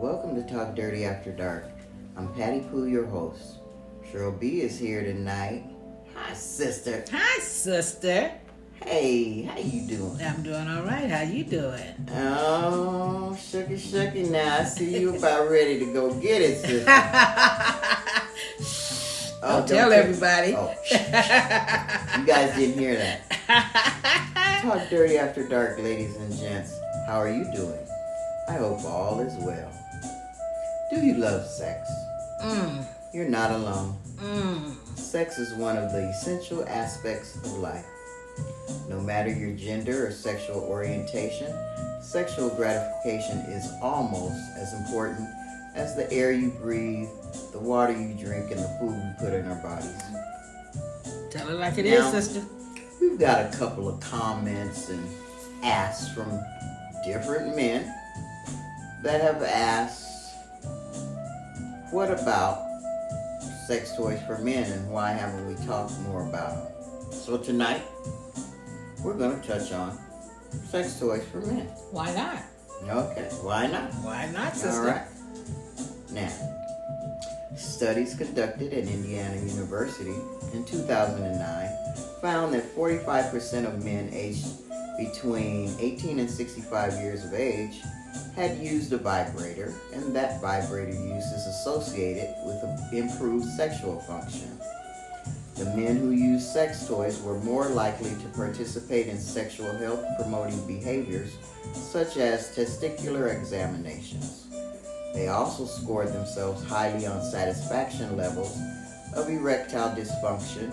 Welcome to Talk Dirty After Dark. I'm Patty Pooh, your host. Cheryl B is here tonight. Hi, sister. Hi, sister. Hey, how you doing? I'm doing all right. How you doing? Oh, shucky shucky now. I see you about ready to go get it, sister. Oh, don't tell everybody. Oh, you guys didn't hear that. Talk Dirty After Dark, ladies and gents. How are you doing? I hope all is well. Do you love sex? Mm, You're not alone. mm. Sex is one of the essential aspects of life. No matter your gender or sexual orientation, sexual gratification is almost as important as the air you breathe, the water you drink, and the food we put in our bodies. Tell it like it is, Now- sister. We've got a couple of comments and asks from different men that have asked, what about sex toys for men and why haven't we talked more about them? So tonight, we're going to touch on sex toys for men. Why not? Okay, why not? Why not, sister? All right. Now, studies conducted at Indiana University in 2009 found that 45% of men aged between 18 and 65 years of age had used a vibrator, and that vibrator use is associated with improved sexual function. The men who used sex toys were more likely to participate in sexual health promoting behaviors such as testicular examinations. They also scored themselves highly on satisfaction levels of erectile dysfunction,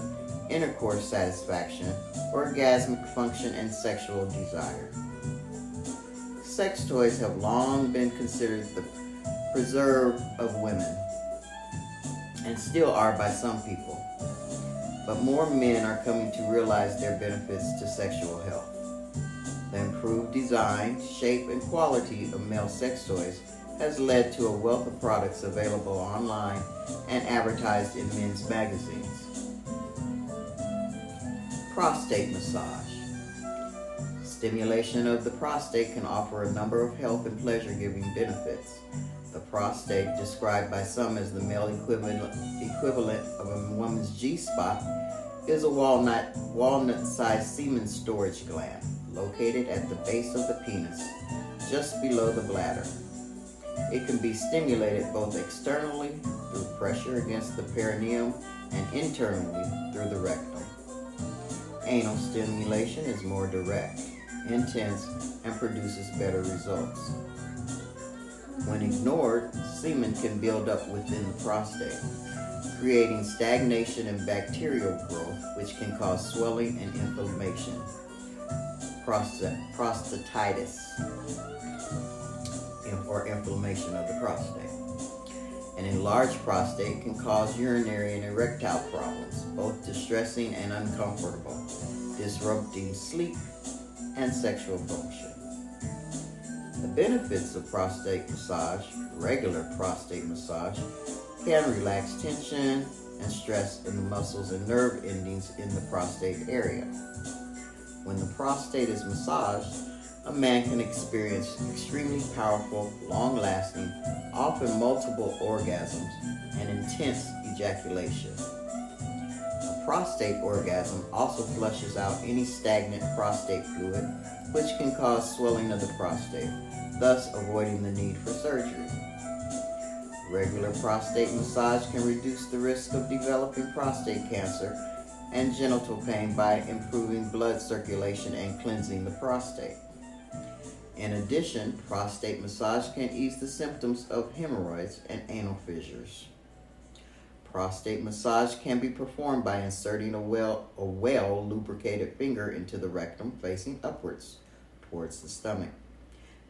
intercourse satisfaction, orgasmic function, and sexual desire. Sex toys have long been considered the preserve of women, and still are by some people. But more men are coming to realize their benefits to sexual health. The improved design, shape, and quality of male sex toys has led to a wealth of products available online and advertised in men's magazines. Prostate massage. Stimulation of the prostate can offer a number of health and pleasure giving benefits. The prostate, described by some as the male equivalent, of a woman's G spot, is a walnut walnut sized semen storage gland located at the base of the penis, just below the bladder. It can be stimulated both externally through pressure against the perineum and internally through the rectum. Anal stimulation is more direct, intense, and produces better results. When ignored, semen can build up within the prostate, creating stagnation and bacterial growth, which can cause swelling and inflammation. Prostatitis or inflammation of the prostate. An enlarged prostate can cause urinary and erectile problems, both distressing and uncomfortable, disrupting sleep and sexual function. The benefits of prostate massage, regular prostate massage, can relax tension and stress in the muscles and nerve endings in the prostate area. When the prostate is massaged, a man can experience extremely powerful, long lasting, often multiple orgasms and intense ejaculation. Prostate orgasm also flushes out any stagnant prostate fluid, which can cause swelling of the prostate, thus avoiding the need for surgery. Regular prostate massage can reduce the risk of developing prostate cancer and genital pain by improving blood circulation and cleansing the prostate. In addition, prostate massage can ease the symptoms of hemorrhoids and anal fissures. Prostate massage can be performed by inserting a well, a well lubricated finger into the rectum facing upwards towards the stomach.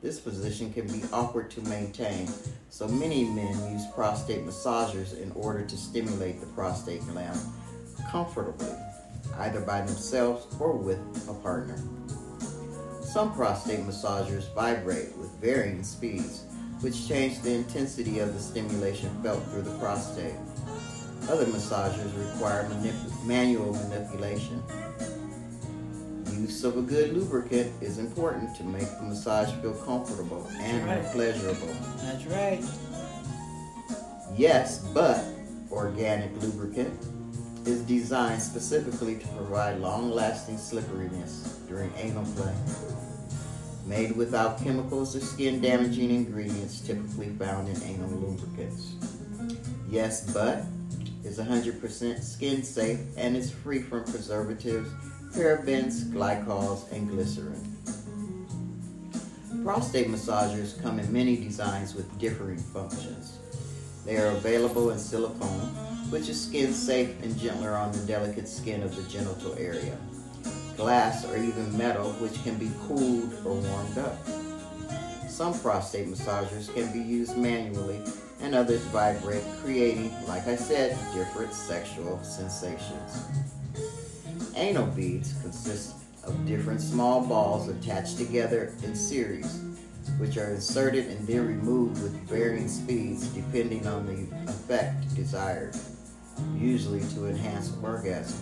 This position can be awkward to maintain, so many men use prostate massagers in order to stimulate the prostate gland comfortably, either by themselves or with a partner. Some prostate massagers vibrate with varying speeds, which change the intensity of the stimulation felt through the prostate. Other massagers require manip- manual manipulation. use of a good lubricant is important to make the massage feel comfortable and right. pleasurable. That's right. Yes, but organic lubricant is designed specifically to provide long-lasting slipperiness during anal play. Made without chemicals or skin-damaging ingredients typically found in anal lubricants. Yes, but is 100% skin safe and is free from preservatives, parabens, glycols, and glycerin. Prostate massagers come in many designs with differing functions. They are available in silicone, which is skin safe and gentler on the delicate skin of the genital area. Glass or even metal, which can be cooled or warmed up. Some prostate massagers can be used manually and others vibrate, creating, like I said, different sexual sensations. Anal beads consist of different small balls attached together in series, which are inserted and then removed with varying speeds depending on the effect desired, usually to enhance orgasm.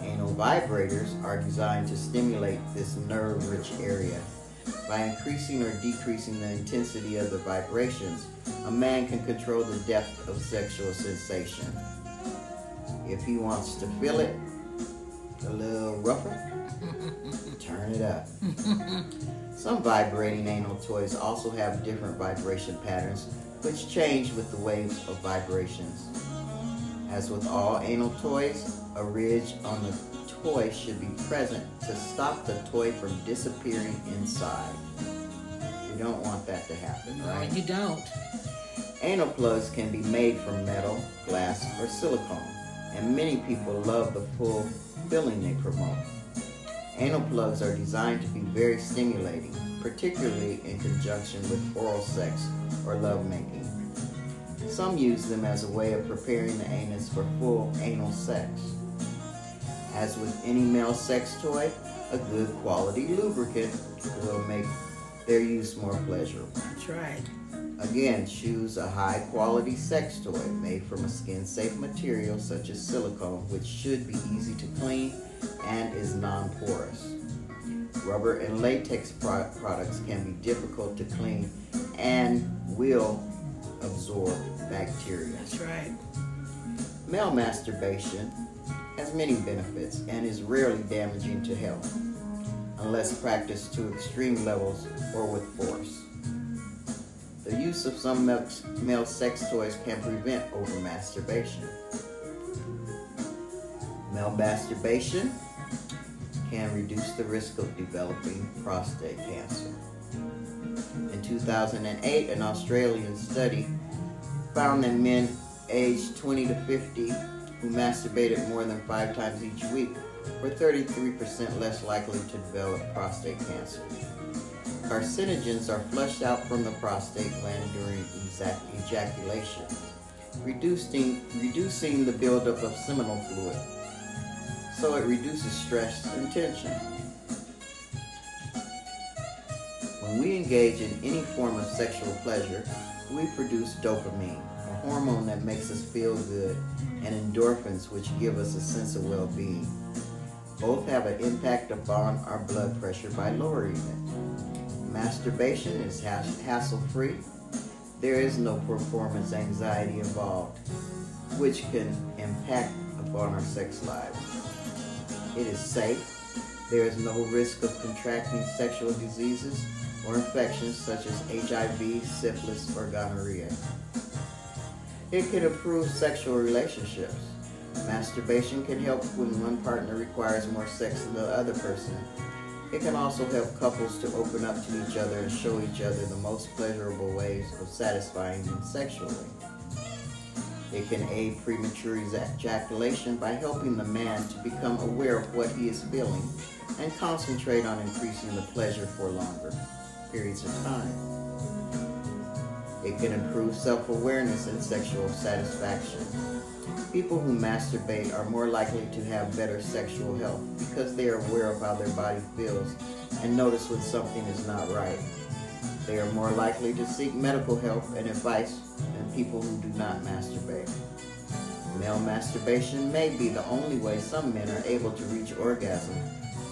Anal vibrators are designed to stimulate this nerve-rich area. By increasing or decreasing the intensity of the vibrations, a man can control the depth of sexual sensation. If he wants to feel it a little rougher, turn it up. Some vibrating anal toys also have different vibration patterns, which change with the waves of vibrations. As with all anal toys, a ridge on the toy should be present to stop the toy from disappearing inside. You don't want that to happen, No, right? you don't. Anal plugs can be made from metal, glass, or silicone, and many people love the full filling they promote. Anal plugs are designed to be very stimulating, particularly in conjunction with oral sex or lovemaking. Some use them as a way of preparing the anus for full anal sex. As with any male sex toy, a good quality lubricant will make their use more pleasurable. That's right. Again, choose a high quality sex toy made from a skin safe material such as silicone, which should be easy to clean and is non porous. Rubber and latex pro- products can be difficult to clean and will absorb bacteria. That's right. Male masturbation has many benefits and is rarely damaging to health, unless practiced to extreme levels or with force. The use of some male- sex toys can prevent overmasturbation. Male masturbation can reduce the risk of developing prostate cancer. In 2008, an Australian study found that men aged 20 to 50 who masturbated more than five times each week were 33% less likely to develop prostate cancer. Carcinogens are flushed out from the prostate gland during ejaculation, reducing, reducing the buildup of seminal fluid. So it reduces stress and tension. When we engage in any form of sexual pleasure, we produce dopamine, hormone that makes us feel good, and endorphins, which give us a sense of well being. Both have an impact upon our blood pressure by lowering it. Masturbation is hassle free. There is no performance anxiety involved, which can impact upon our sex lives. It is safe. There is no risk of contracting sexual diseases or infections such as HIV, syphilis, or gonorrhea. It can improve sexual relationships. Masturbation can help when one partner requires more sex than the other person. It can also help couples to open up to each other and show each other the most pleasurable ways of satisfying them sexually. It can aid premature ejaculation by helping the man to become aware of what he is feeling and concentrate on increasing the pleasure for longer periods of time. It can improve self-awareness and sexual satisfaction. People who masturbate are more likely to have better sexual health because they are aware of how their body feels and notice when something is not right. They are more likely to seek medical help and advice than people who do not masturbate. Male masturbation may be the only way some men are able to reach orgasm,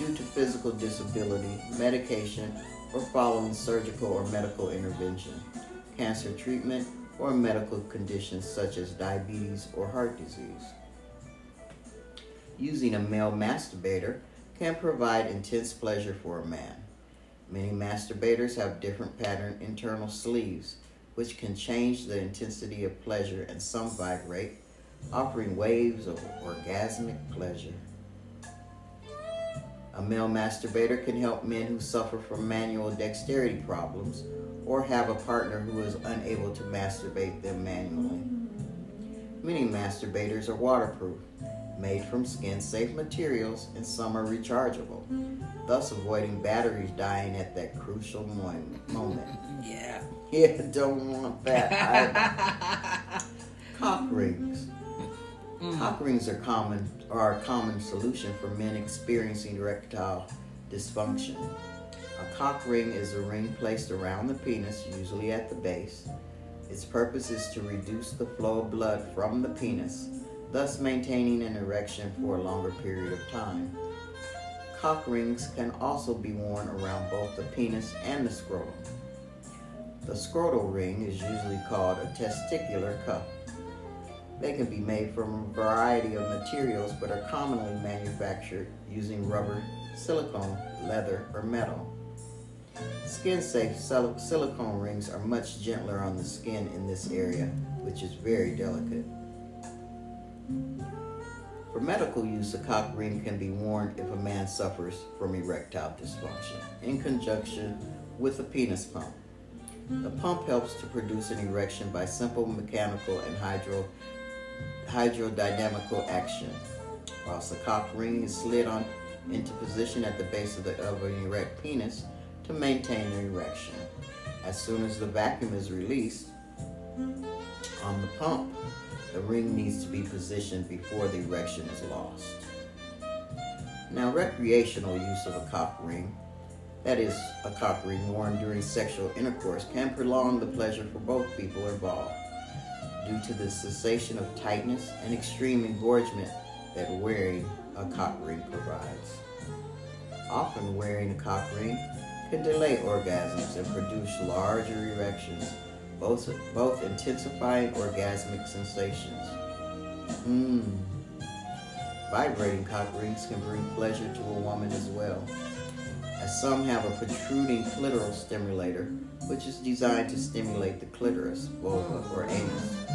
due to physical disability, medication, or following surgical or medical intervention, cancer treatment, or medical conditions such as diabetes or heart disease. Using a male masturbator can provide intense pleasure for a man. Many masturbators have different pattern internal sleeves, which can change the intensity of pleasure, and some vibrate, offering waves of orgasmic pleasure. A male masturbator can help men who suffer from manual dexterity problems or have a partner who is unable to masturbate them manually. Many masturbators are waterproof, made from skin safe materials, and some are rechargeable, thus avoiding batteries dying at that crucial moment. Yeah. Yeah, don't want that. Cock rings. Mm. Cock rings are common are a common solution for men experiencing erectile dysfunction. A cock ring is a ring placed around the penis, usually at the base. Its purpose is to reduce the flow of blood from the penis, thus maintaining an erection for a longer period of time. Cock rings can also be worn around both the penis and the scrotum. The scrotal ring is usually called a testicular cuff. They can be made from a variety of materials but are commonly manufactured using rubber, silicone, leather, or metal. Skin safe sil- silicone rings are much gentler on the skin in this area, which is very delicate. For medical use, a cock ring can be worn if a man suffers from erectile dysfunction, in conjunction with a penis pump. The pump helps to produce an erection by simple mechanical and hydro, hydrodynamical action. Whilst the cock ring is slid on into position at the base of, the, of an erect penis to maintain an erection. As soon as the vacuum is released on the pump, the ring needs to be positioned before the erection is lost. Now, recreational use of a cock ring, that is, a cock ring worn during sexual intercourse, can prolong the pleasure for both people involved due to the cessation of tightness and extreme engorgement that wearing a cock ring provides. Often, wearing a cock ring can delay orgasms and produce larger erections, both, both intensifying orgasmic sensations. Mmm. Vibrating cock rings can bring pleasure to a woman as well, as some have a protruding clitoral stimulator, which is designed to stimulate the clitoris, vulva, or anus.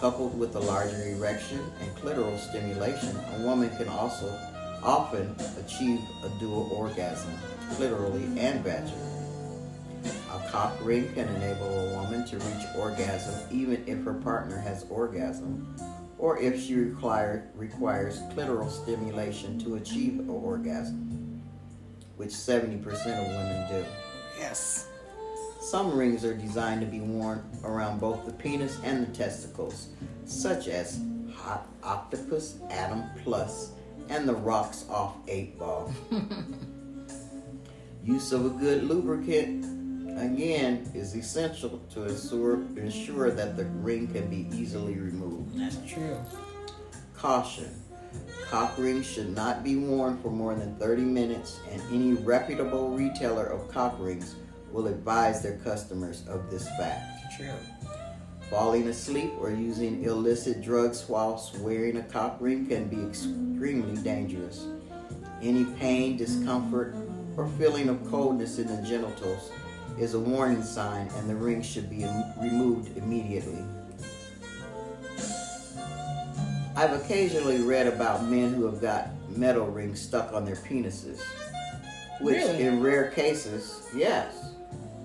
Coupled with a larger erection and clitoral stimulation, a woman can also often achieve a dual orgasm, clitorally and vaginally. A cock ring can enable a woman to reach orgasm even if her partner has orgasm, or if she require, requires clitoral stimulation to achieve an orgasm, which 70% of women do. Yes. Some rings are designed to be worn around both the penis and the testicles, such as Hot Octopuss Atom Plus and the Rocks Off 8 Ball. Use of a good lubricant, again, is essential to ensure, ensure that the ring can be easily removed. That's true. Caution. Cock rings should not be worn for more than 30 minutes, and any reputable retailer of cock rings will advise their customers of this fact. True. Falling asleep or using illicit drugs whilst wearing a cock ring can be extremely dangerous. Any pain, discomfort, or feeling of coldness in the genitals is a warning sign, and the ring should be removed immediately. I've occasionally read about men who have got metal rings stuck on their penises, which Really? in rare cases, yes,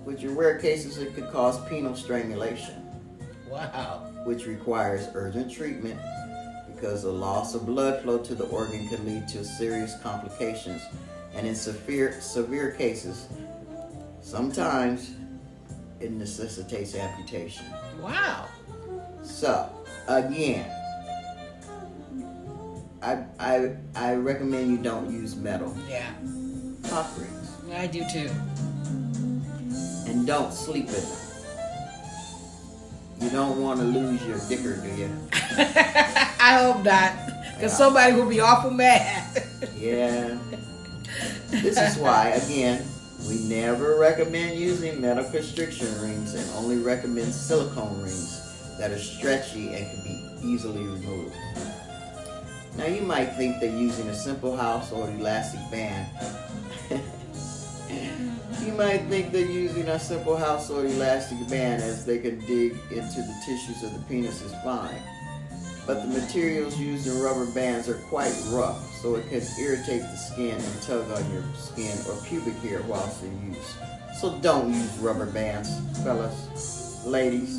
which in rare cases it could cause penile strangulation Wow. which requires urgent treatment because the loss of blood flow to the organ can lead to serious complications and in severe severe cases sometimes it necessitates amputation Wow. so again I, I, I recommend you don't use metal Yeah. cock rings I do too. and don't sleep in them you don't want to lose your dicker do you I hope not. Because Yeah. somebody will be awful mad. yeah This is why, again, we never recommend using metal constriction rings and only recommend silicone rings that are stretchy and can be easily removed. Now you might think that using a simple house or elastic band might think that using a simple house or elastic band as they can dig into the tissues of the penis is fine. But the materials used in rubber bands are quite rough, so it can irritate the skin and tug on your skin or pubic hair whilst in use. So don't use rubber bands, fellas, ladies.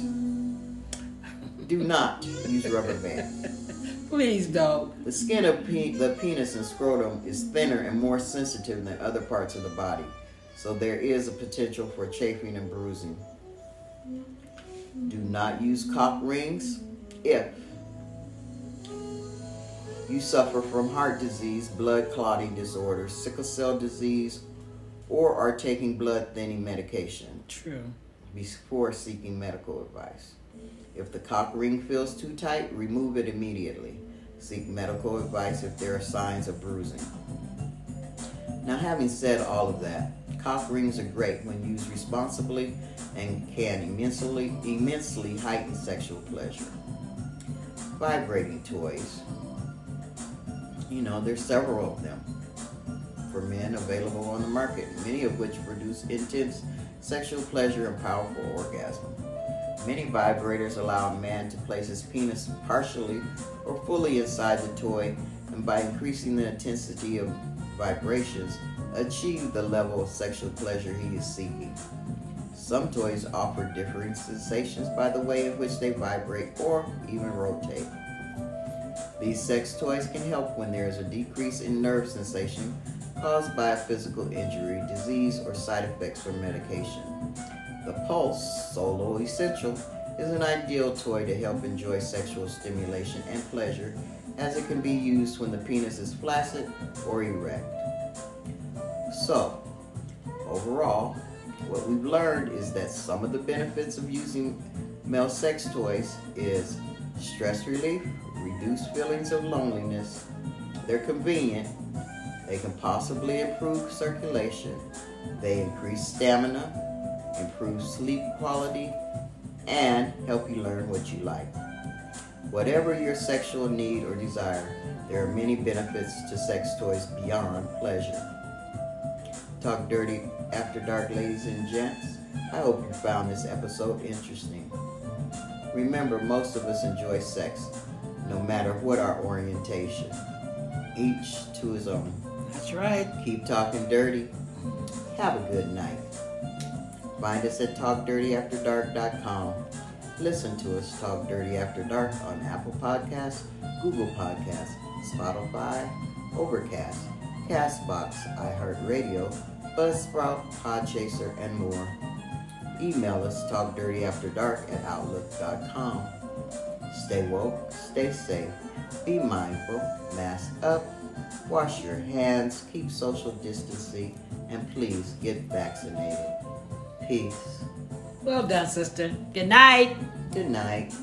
Do not use rubber bands. Please don't. The skin of pe- the penis and scrotum is thinner and more sensitive than other parts of the body so there is a potential for chafing and bruising. Do not use cock rings if you suffer from heart disease, blood clotting disorders, sickle cell disease, or are taking blood thinning medication. True. Before seeking medical advice. If the cock ring feels too tight, remove it immediately. Seek medical advice if there are signs of bruising. Now, having said all of that, Cock rings are great when used responsibly and can immensely, immensely heighten sexual pleasure. Vibrating toys. You know, there's several of them for men available on the market, many of which produce intense sexual pleasure and powerful orgasm. Many vibrators allow a man to place his penis partially or fully inside the toy, and by increasing the intensity of vibrations, achieve the level of sexual pleasure he is seeking. Some toys offer differing sensations by the way in which they vibrate or even rotate. These sex toys can help when there is a decrease in nerve sensation caused by a physical injury, disease, or side effects from medication. The Pulse Solo Essential is an ideal toy to help enjoy sexual stimulation and pleasure as it can be used when the penis is flaccid or erect. So, overall, what we've learned is that some of the benefits of using male sex toys is stress relief, reduced feelings of loneliness, they're convenient, they can possibly improve circulation, they increase stamina, improve sleep quality, and help you learn what you like. Whatever your sexual need or desire, there are many benefits to sex toys beyond pleasure. Talk Dirty After Dark, ladies and gents. I hope you found this episode interesting. Remember, most of us enjoy sex, no matter what our orientation. Each to his own. That's right. Keep talking dirty. Have a good night. Find us at TalkDirtyAfterDark.com. Listen to us Talk Dirty After Dark on Apple Podcasts, Google Podcasts, Spotify, Overcast, Castbox, iHeartRadio, Buzzsprout, Podchaser, and more. Email us talkdirtyafterdark at outlook.com. Stay woke, stay safe, be mindful, mask up, wash your hands, keep social distancing, and please get vaccinated. Peace. Well done, sister. Good night. Good night.